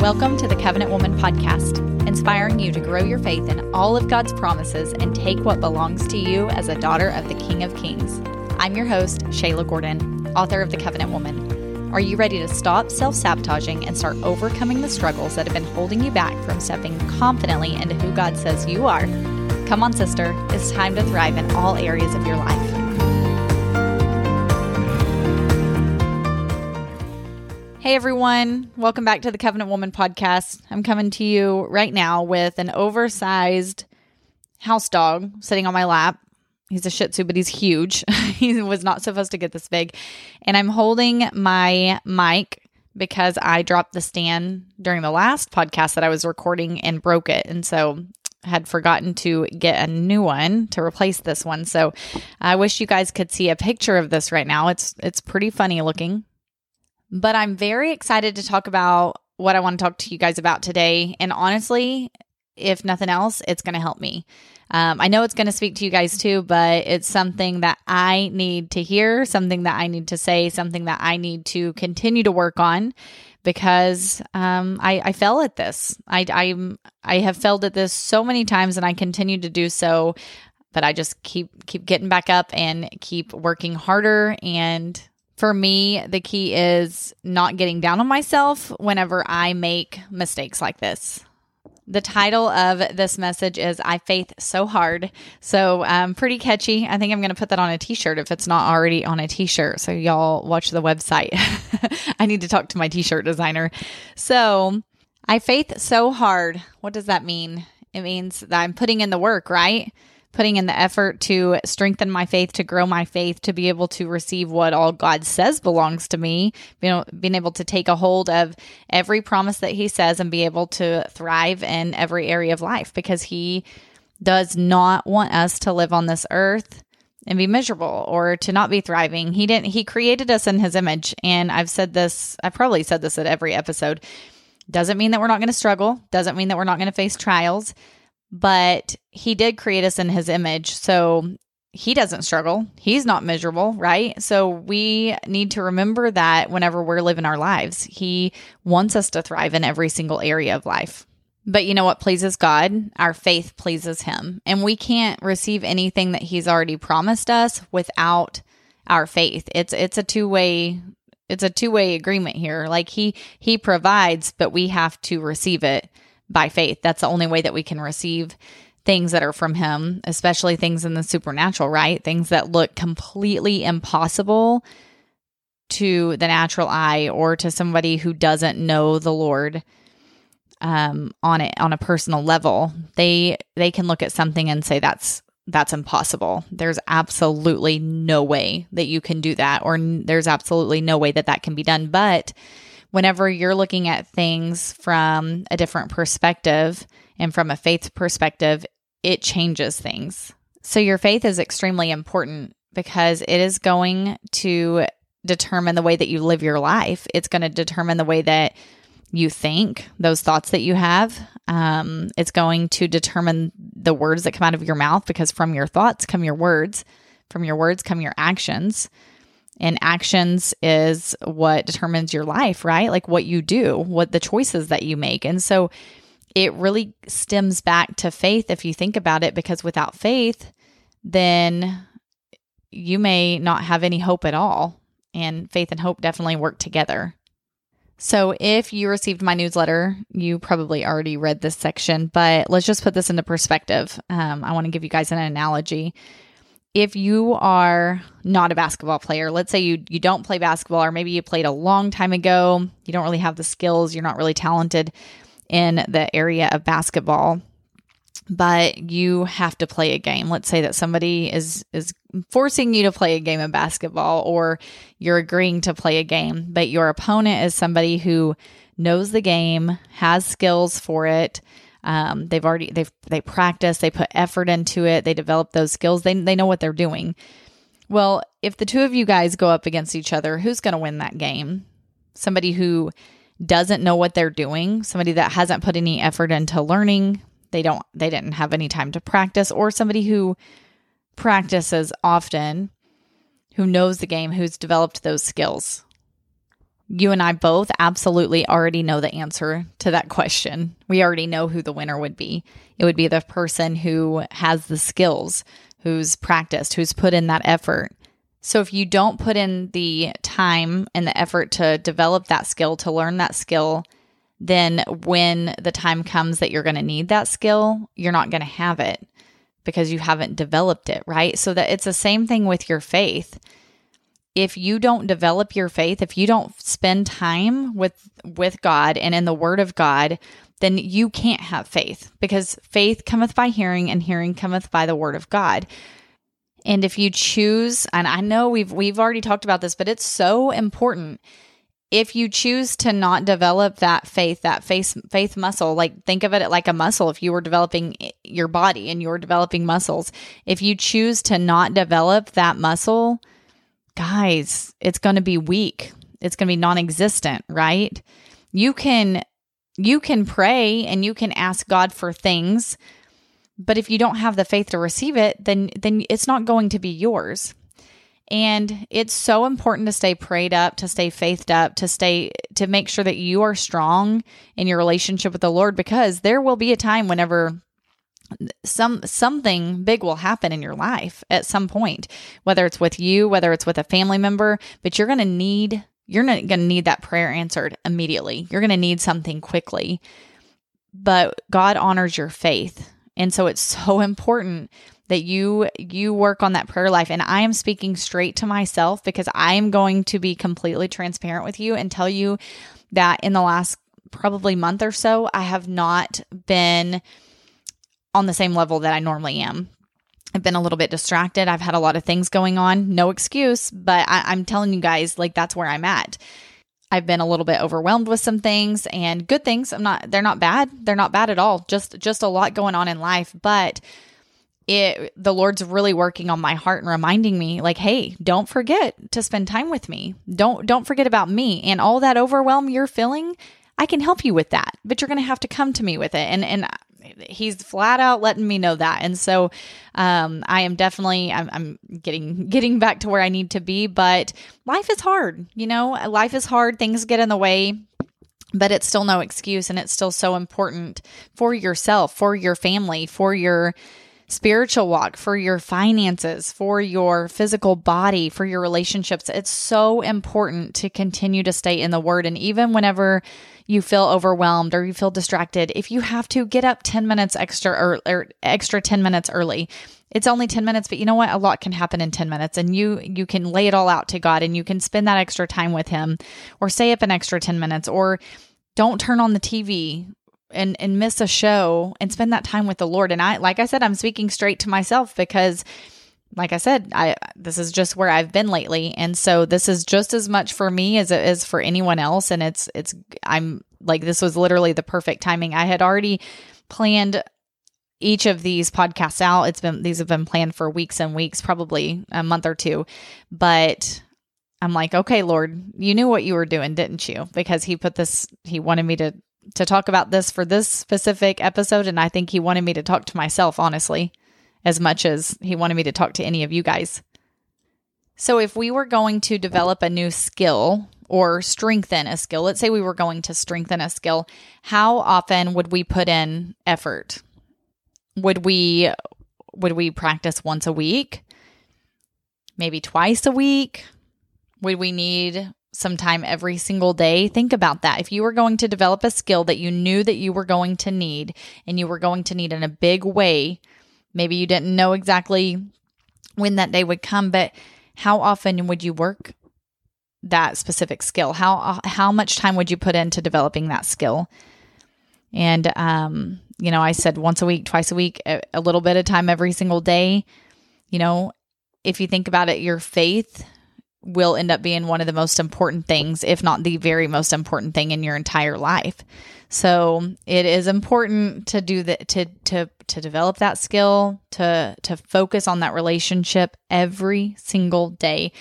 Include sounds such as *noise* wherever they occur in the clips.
Welcome to the Covenant Woman podcast, inspiring you to grow your faith in all of God's promises and take what belongs to you as a daughter of the King of Kings. I'm your host, Shayla Gordon, author of The Covenant Woman. Are you ready to stop self sabotaging and start overcoming the struggles that have been holding you back from stepping confidently into who God says you are? Come on, sister, it's time to thrive in all areas of your life. Hey everyone, welcome back to the Covenant Woman podcast. I'm coming to you right now with an oversized house dog sitting on my lap. He's a Shih Tzu, but he's huge. *laughs* he was not supposed to get this big. And I'm holding my mic because I dropped the stand during the last podcast that I was recording and broke it. And so had forgotten to get a new one to replace this one. So I wish you guys could see a picture of this right now. It's it's pretty funny looking. But I'm very excited to talk about what I want to talk to you guys about today. And honestly, if nothing else, it's going to help me. Um, I know it's going to speak to you guys too, but it's something that I need to hear, something that I need to say, something that I need to continue to work on because um, I, I fell at this. I, I'm I have failed at this so many times, and I continue to do so. But I just keep keep getting back up and keep working harder and for me, the key is not getting down on myself whenever I make mistakes like this. The title of this message is I Faith So Hard. So, um, pretty catchy. I think I'm going to put that on a t shirt if it's not already on a t shirt. So, y'all watch the website. *laughs* I need to talk to my t shirt designer. So, I faith so hard. What does that mean? It means that I'm putting in the work, right? Putting in the effort to strengthen my faith, to grow my faith, to be able to receive what all God says belongs to me, you know, being able to take a hold of every promise that He says and be able to thrive in every area of life because He does not want us to live on this earth and be miserable or to not be thriving. He didn't, He created us in His image. And I've said this, I've probably said this at every episode. Doesn't mean that we're not going to struggle, doesn't mean that we're not going to face trials but he did create us in his image. So he doesn't struggle. He's not miserable, right? So we need to remember that whenever we're living our lives, he wants us to thrive in every single area of life. But you know what pleases God? Our faith pleases him. And we can't receive anything that he's already promised us without our faith. It's it's a two-way it's a two-way agreement here. Like he he provides, but we have to receive it by faith. That's the only way that we can receive things that are from Him, especially things in the supernatural, right? Things that look completely impossible to the natural eye or to somebody who doesn't know the Lord um, on it on a personal level. They they can look at something and say that's that's impossible. There's absolutely no way that you can do that, or there's absolutely no way that that can be done. But whenever you're looking at things from a different perspective and from a faith perspective, it changes things. So, your faith is extremely important because it is going to determine the way that you live your life. It's going to determine the way that you think, those thoughts that you have. Um, it's going to determine the words that come out of your mouth because from your thoughts come your words, from your words come your actions and actions is what determines your life, right? Like what you do, what the choices that you make. And so it really stems back to faith if you think about it, because without faith, then you may not have any hope at all. And faith and hope definitely work together. So, if you received my newsletter, you probably already read this section, but let's just put this into perspective. Um, I want to give you guys an analogy if you are not a basketball player, let's say you you don't play basketball or maybe you played a long time ago, you don't really have the skills, you're not really talented in the area of basketball, but you have to play a game. Let's say that somebody is is forcing you to play a game of basketball or you're agreeing to play a game, but your opponent is somebody who knows the game, has skills for it, um, they've already they've they practice, they put effort into it, they develop those skills. They they know what they're doing. Well, if the two of you guys go up against each other, who's going to win that game? Somebody who doesn't know what they're doing, somebody that hasn't put any effort into learning, they don't they didn't have any time to practice or somebody who practices often, who knows the game, who's developed those skills. You and I both absolutely already know the answer to that question. We already know who the winner would be. It would be the person who has the skills, who's practiced, who's put in that effort. So if you don't put in the time and the effort to develop that skill, to learn that skill, then when the time comes that you're going to need that skill, you're not going to have it because you haven't developed it, right? So that it's the same thing with your faith if you don't develop your faith, if you don't spend time with with God and in the word of God, then you can't have faith because faith cometh by hearing and hearing cometh by the word of God. And if you choose, and I know we've we've already talked about this, but it's so important. If you choose to not develop that faith, that faith faith muscle, like think of it like a muscle. If you were developing your body and you were developing muscles, if you choose to not develop that muscle, guys, it's going to be weak. It's going to be non-existent, right? You can you can pray and you can ask God for things, but if you don't have the faith to receive it, then then it's not going to be yours. And it's so important to stay prayed up, to stay faithed up, to stay to make sure that you are strong in your relationship with the Lord because there will be a time whenever some something big will happen in your life at some point whether it's with you whether it's with a family member but you're going to need you're not going to need that prayer answered immediately. You're going to need something quickly. But God honors your faith. And so it's *laughs* so important that you you work on that prayer life. And I am speaking straight to myself because I am going to be completely transparent with you and tell you that in the last probably month or so I have not been on the same level that I normally am. I've been a little bit distracted. I've had a lot of things going on. No excuse, but I, am telling you guys, like, that's where I'm at. I've been a little bit overwhelmed with some things and good things. I'm not, they're not bad. They're not bad at all. Just, just a lot going on in life. But it, the Lord's really working on my heart and reminding me, like, hey, don't forget to spend time with me. Don't, don't forget about me and all that overwhelm you're feeling. I can help you with that, but you're going to have to come to me with it. And, and he's flat out letting me know that. And so um, i am definitely I'm, I'm, getting *laughs* getting back to where i need to be but life is hard you know life is hard. Things get in the way but it's still no excuse. And it's still so important for yourself for your family for your spiritual walk, for your finances, for your physical body, for your relationships. It's so important to continue to stay in the word. And even whenever you feel overwhelmed or you feel distracted, if you have to get up 10 minutes extra or, or extra 10 minutes early, it's only 10 minutes, but you know what? A lot can happen in 10 minutes and you you can lay it all out to God and you can spend that extra time with him or stay up an extra 10 minutes or don't turn on the TV and and miss a show and spend that time with the Lord. And I like I said I'm speaking straight to myself because like I said, I this is just where I've been lately, and so this is just as much for me as it is for anyone else. And it's it's I'm like this was literally the perfect timing. I had already planned each of these podcasts out. It's been these have been planned for weeks and weeks, probably a month or two, but. I'm like, okay, Lord, you knew what you were doing, didn't you? Because he put this, he wanted me to to talk about this for this specific episode, and I think he wanted me to talk to myself, honestly as much as he wanted me to talk to any of you guys. So, if we were going to develop a new skill or strengthen a skill, let's say we were going to strengthen a skill, how often would we put in effort? Would we would we practice once a week? Maybe twice a week? Would we need some time every single day? Think about that. If you were going to develop a skill that you knew that you were going to need and you were going to need in a big way, Maybe you didn't know exactly when that day would come, but how often would you work that specific skill? How how much time would you put into developing that skill? And um, you know, I said once a week, twice a week, a, a little bit of time every single day. You know, if you think about it, your faith will end up being one of the most important things, if not the very most important thing in your entire life. So it is important to do that to to to develop that skill, to to focus on that relationship every single day.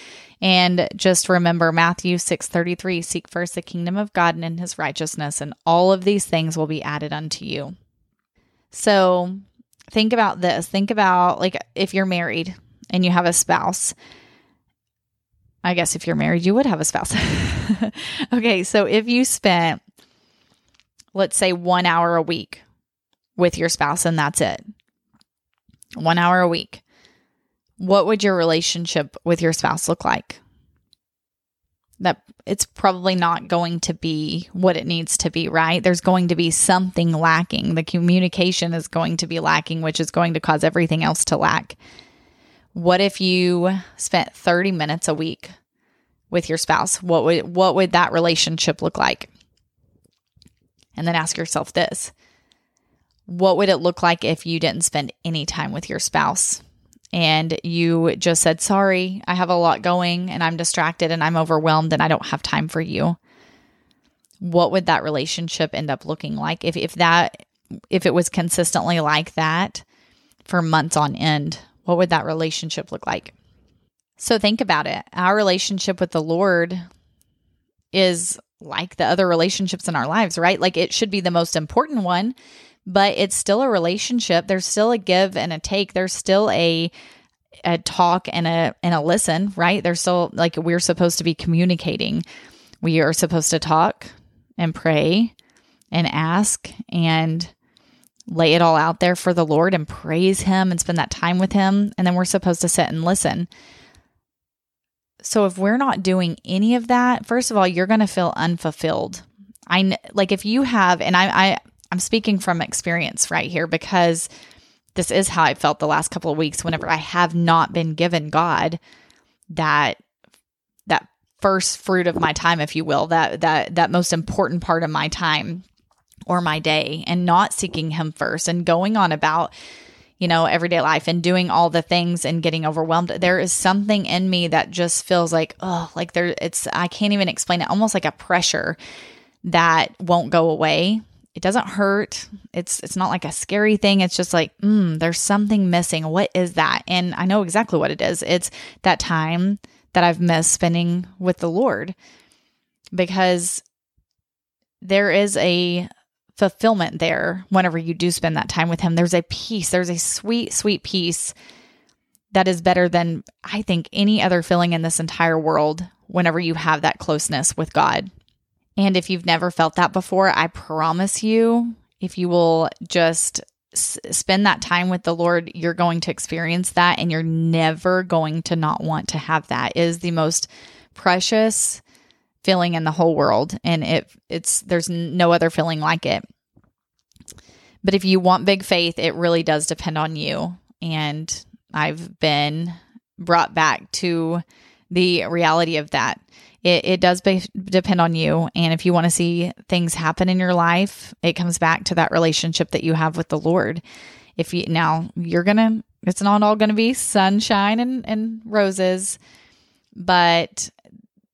And just remember Matthew 6:33, seek first the kingdom of God and his righteousness, and all of these things will be added unto you. So think about this. Think about like if you're married and you have a spouse I guess if you're married, you would have a spouse. *laughs* okay, so if you spent, let's say, one hour a week with your spouse and that's it, one hour a week, what would your relationship with your spouse look like? That it's probably not going to be what it needs to be, right? There's going to be something lacking. The communication is going to be lacking, which is going to cause everything else to lack. What if you spent 30 minutes a week with your spouse? What would what would that relationship look like? And then ask yourself this. What would it look like if you didn't spend any time with your spouse? And you just said, Sorry, I have a lot going and I'm distracted and I'm overwhelmed and I don't have time for you. What would that relationship end up looking like if, if that if it was consistently like that for months on end? What would that relationship look like? So think about it. Our relationship with the Lord is like the other relationships in our lives, right? Like it should be the most important one, but it's still a relationship. There's still a give and a take. There's still a a talk and a and a listen, right? There's still like we're supposed to be communicating. We are supposed to talk and pray and ask and lay it all out there for the Lord and praise Him and spend that time with Him. And then we're supposed to sit and listen. So if we're not doing any of that, first of all, you're going to feel unfulfilled. I like if you have, and I, I I'm speaking from experience right here because this is how I felt the last couple of weeks. Whenever I have not been given God that that first fruit of my time, if you will, that that that most important part of my time or my day and not seeking him first and going on about you know everyday life and doing all the things and getting overwhelmed. There is something in me that just feels like oh like there it's i can't even explain it. Almost like a pressure that won't go away. It doesn't hurt. It's it's not like a scary thing. It's just like mm, there's something missing. What is that? And i know exactly what it is. It's that time that i've missed spending with the lord because there is a fulfillment there whenever you do spend that time with him. There's a peace, there's a sweet, sweet peace that is better than I think any other feeling in this entire world whenever you have that closeness with God. And if you've never felt that before, I promise you, if you will just s- spend that time with the Lord, you're going to experience that and you're never going to not want to have that. It is the most precious feeling in the whole world and it it's there's no other feeling like it. But if you want big faith, it really does depend on you. And I've been brought back to the reality of that. It, it does be, depend on you. And if you want to see things happen in your life, it comes back to that relationship that you have with the Lord. If you now you're gonna, it's not all gonna be sunshine and, and roses, but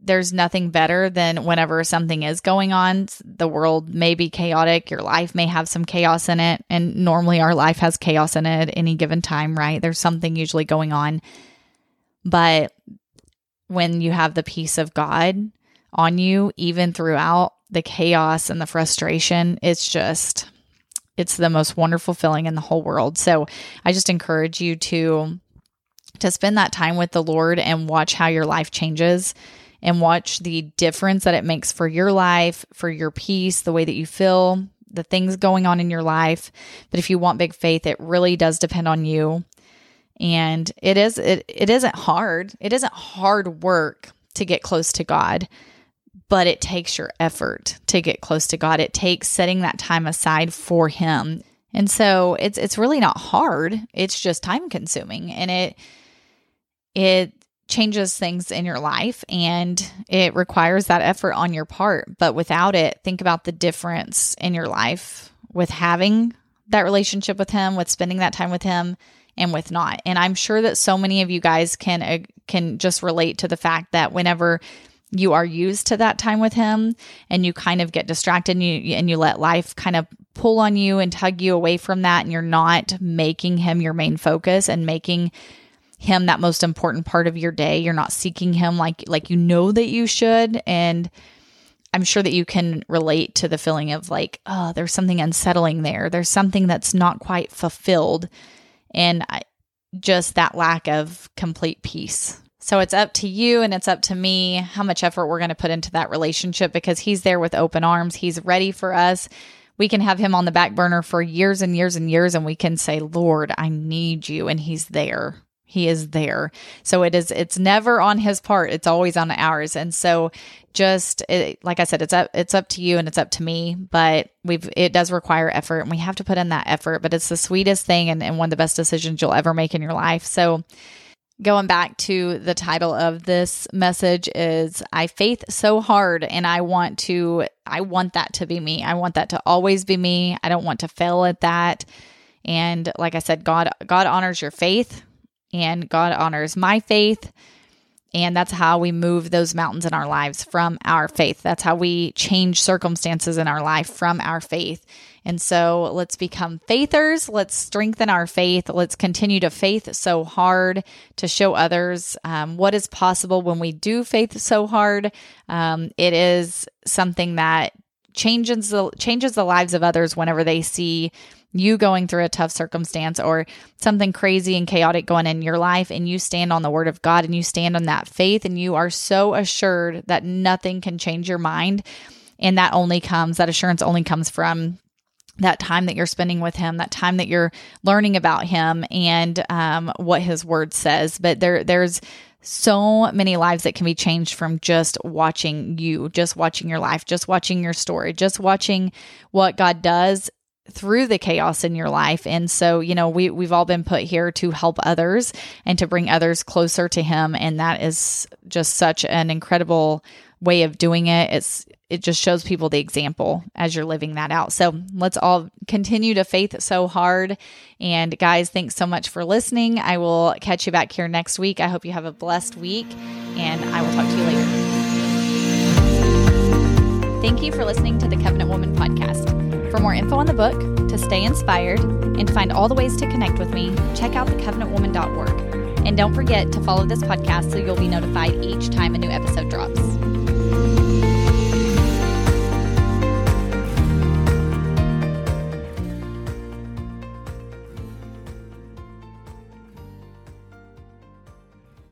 there's nothing better than whenever something is going on. The world may be chaotic. Your life may have some chaos in it. And normally our life has chaos in it at any given time, right? There's something usually going on. But when you have the peace of God on you, even throughout the chaos and the frustration, it's just, it's the most wonderful feeling in the whole world. So I just encourage you to to spend that time with the Lord and watch how your life changes and watch the difference that it makes for your life, for your peace, the way that you feel, the things going on in your life. But if you want big faith, it really does depend on you. And it is it, it isn't hard. It isn't hard work to get close to God, but it takes your effort to get close to God. It takes setting that time aside for him. And so it's it's really not hard. It's just time consuming and it it changes things in your life and it requires that effort on your part. But without it, think about the difference in your life with having that relationship with him, with spending that time with him and with not. And I'm sure that so many of you guys can uh, can just relate to the fact that whenever you are used to that time with him and you kind of get distracted and you and you let life kind of pull on you and tug you away from that and you're not making him your main focus and making him that most important part of your day. You're not seeking him like like you know that you should and I'm sure that you can relate to the feeling of like, oh, there's something unsettling there. There's something that's not quite fulfilled and I, just that lack of complete peace. So it's up to you and it's up to me how much effort we're going to put into that relationship because he's there with open arms. He's ready for us. We can have him on the back burner for years and years and years, and we can say, Lord, I need you. And he's there. He is there. So it is, it's never on his part. It's always on ours. And so just it, like I said, it's up, it's up to you and it's up to me, but we've, it does require effort and we have to put in that effort, but it's the sweetest thing and, and one of the best decisions you'll ever make in your life. So going back to the title of this message is I faith so hard and I want to I want that to be me. I want that to always be me. I don't want to fail at that. And like I said, God God honors your faith and God honors my faith. And that's how we move those mountains in our lives from our faith. That's how we change circumstances in our life from our faith. And so let's become faithers. Let's strengthen our faith. Let's continue to faith so hard to show others um, what is possible when we do faith so hard. Um, it is something that changes the changes the lives of others whenever they see you going through a tough circumstance or something crazy and chaotic going in your life and you stand on the word of God and you stand on that faith and you are so assured that nothing can change your mind and that only comes that assurance only comes from that time that you're spending with him, that time that you're learning about him and um, what his word says. But there, there's so many lives that can be changed from just watching you, just watching your life, just watching your story, just watching what God does through the chaos in your life. And so, you know, we we've all been put here to help others and to bring others closer to him and that is just such an incredible way of doing it. It's it just shows people the example as you're living that out. So let's all continue to faith so hard. And guys, thanks so much for listening. I will catch you back here next week. I hope you have a blessed week and I will talk to you later. Thank you for listening to the Covenant Woman podcast. For more info on the book, to stay inspired, and find all the ways to connect with me, check out thecovenantwoman.org. And don't forget to follow this podcast so you'll be notified each time a new episode drops.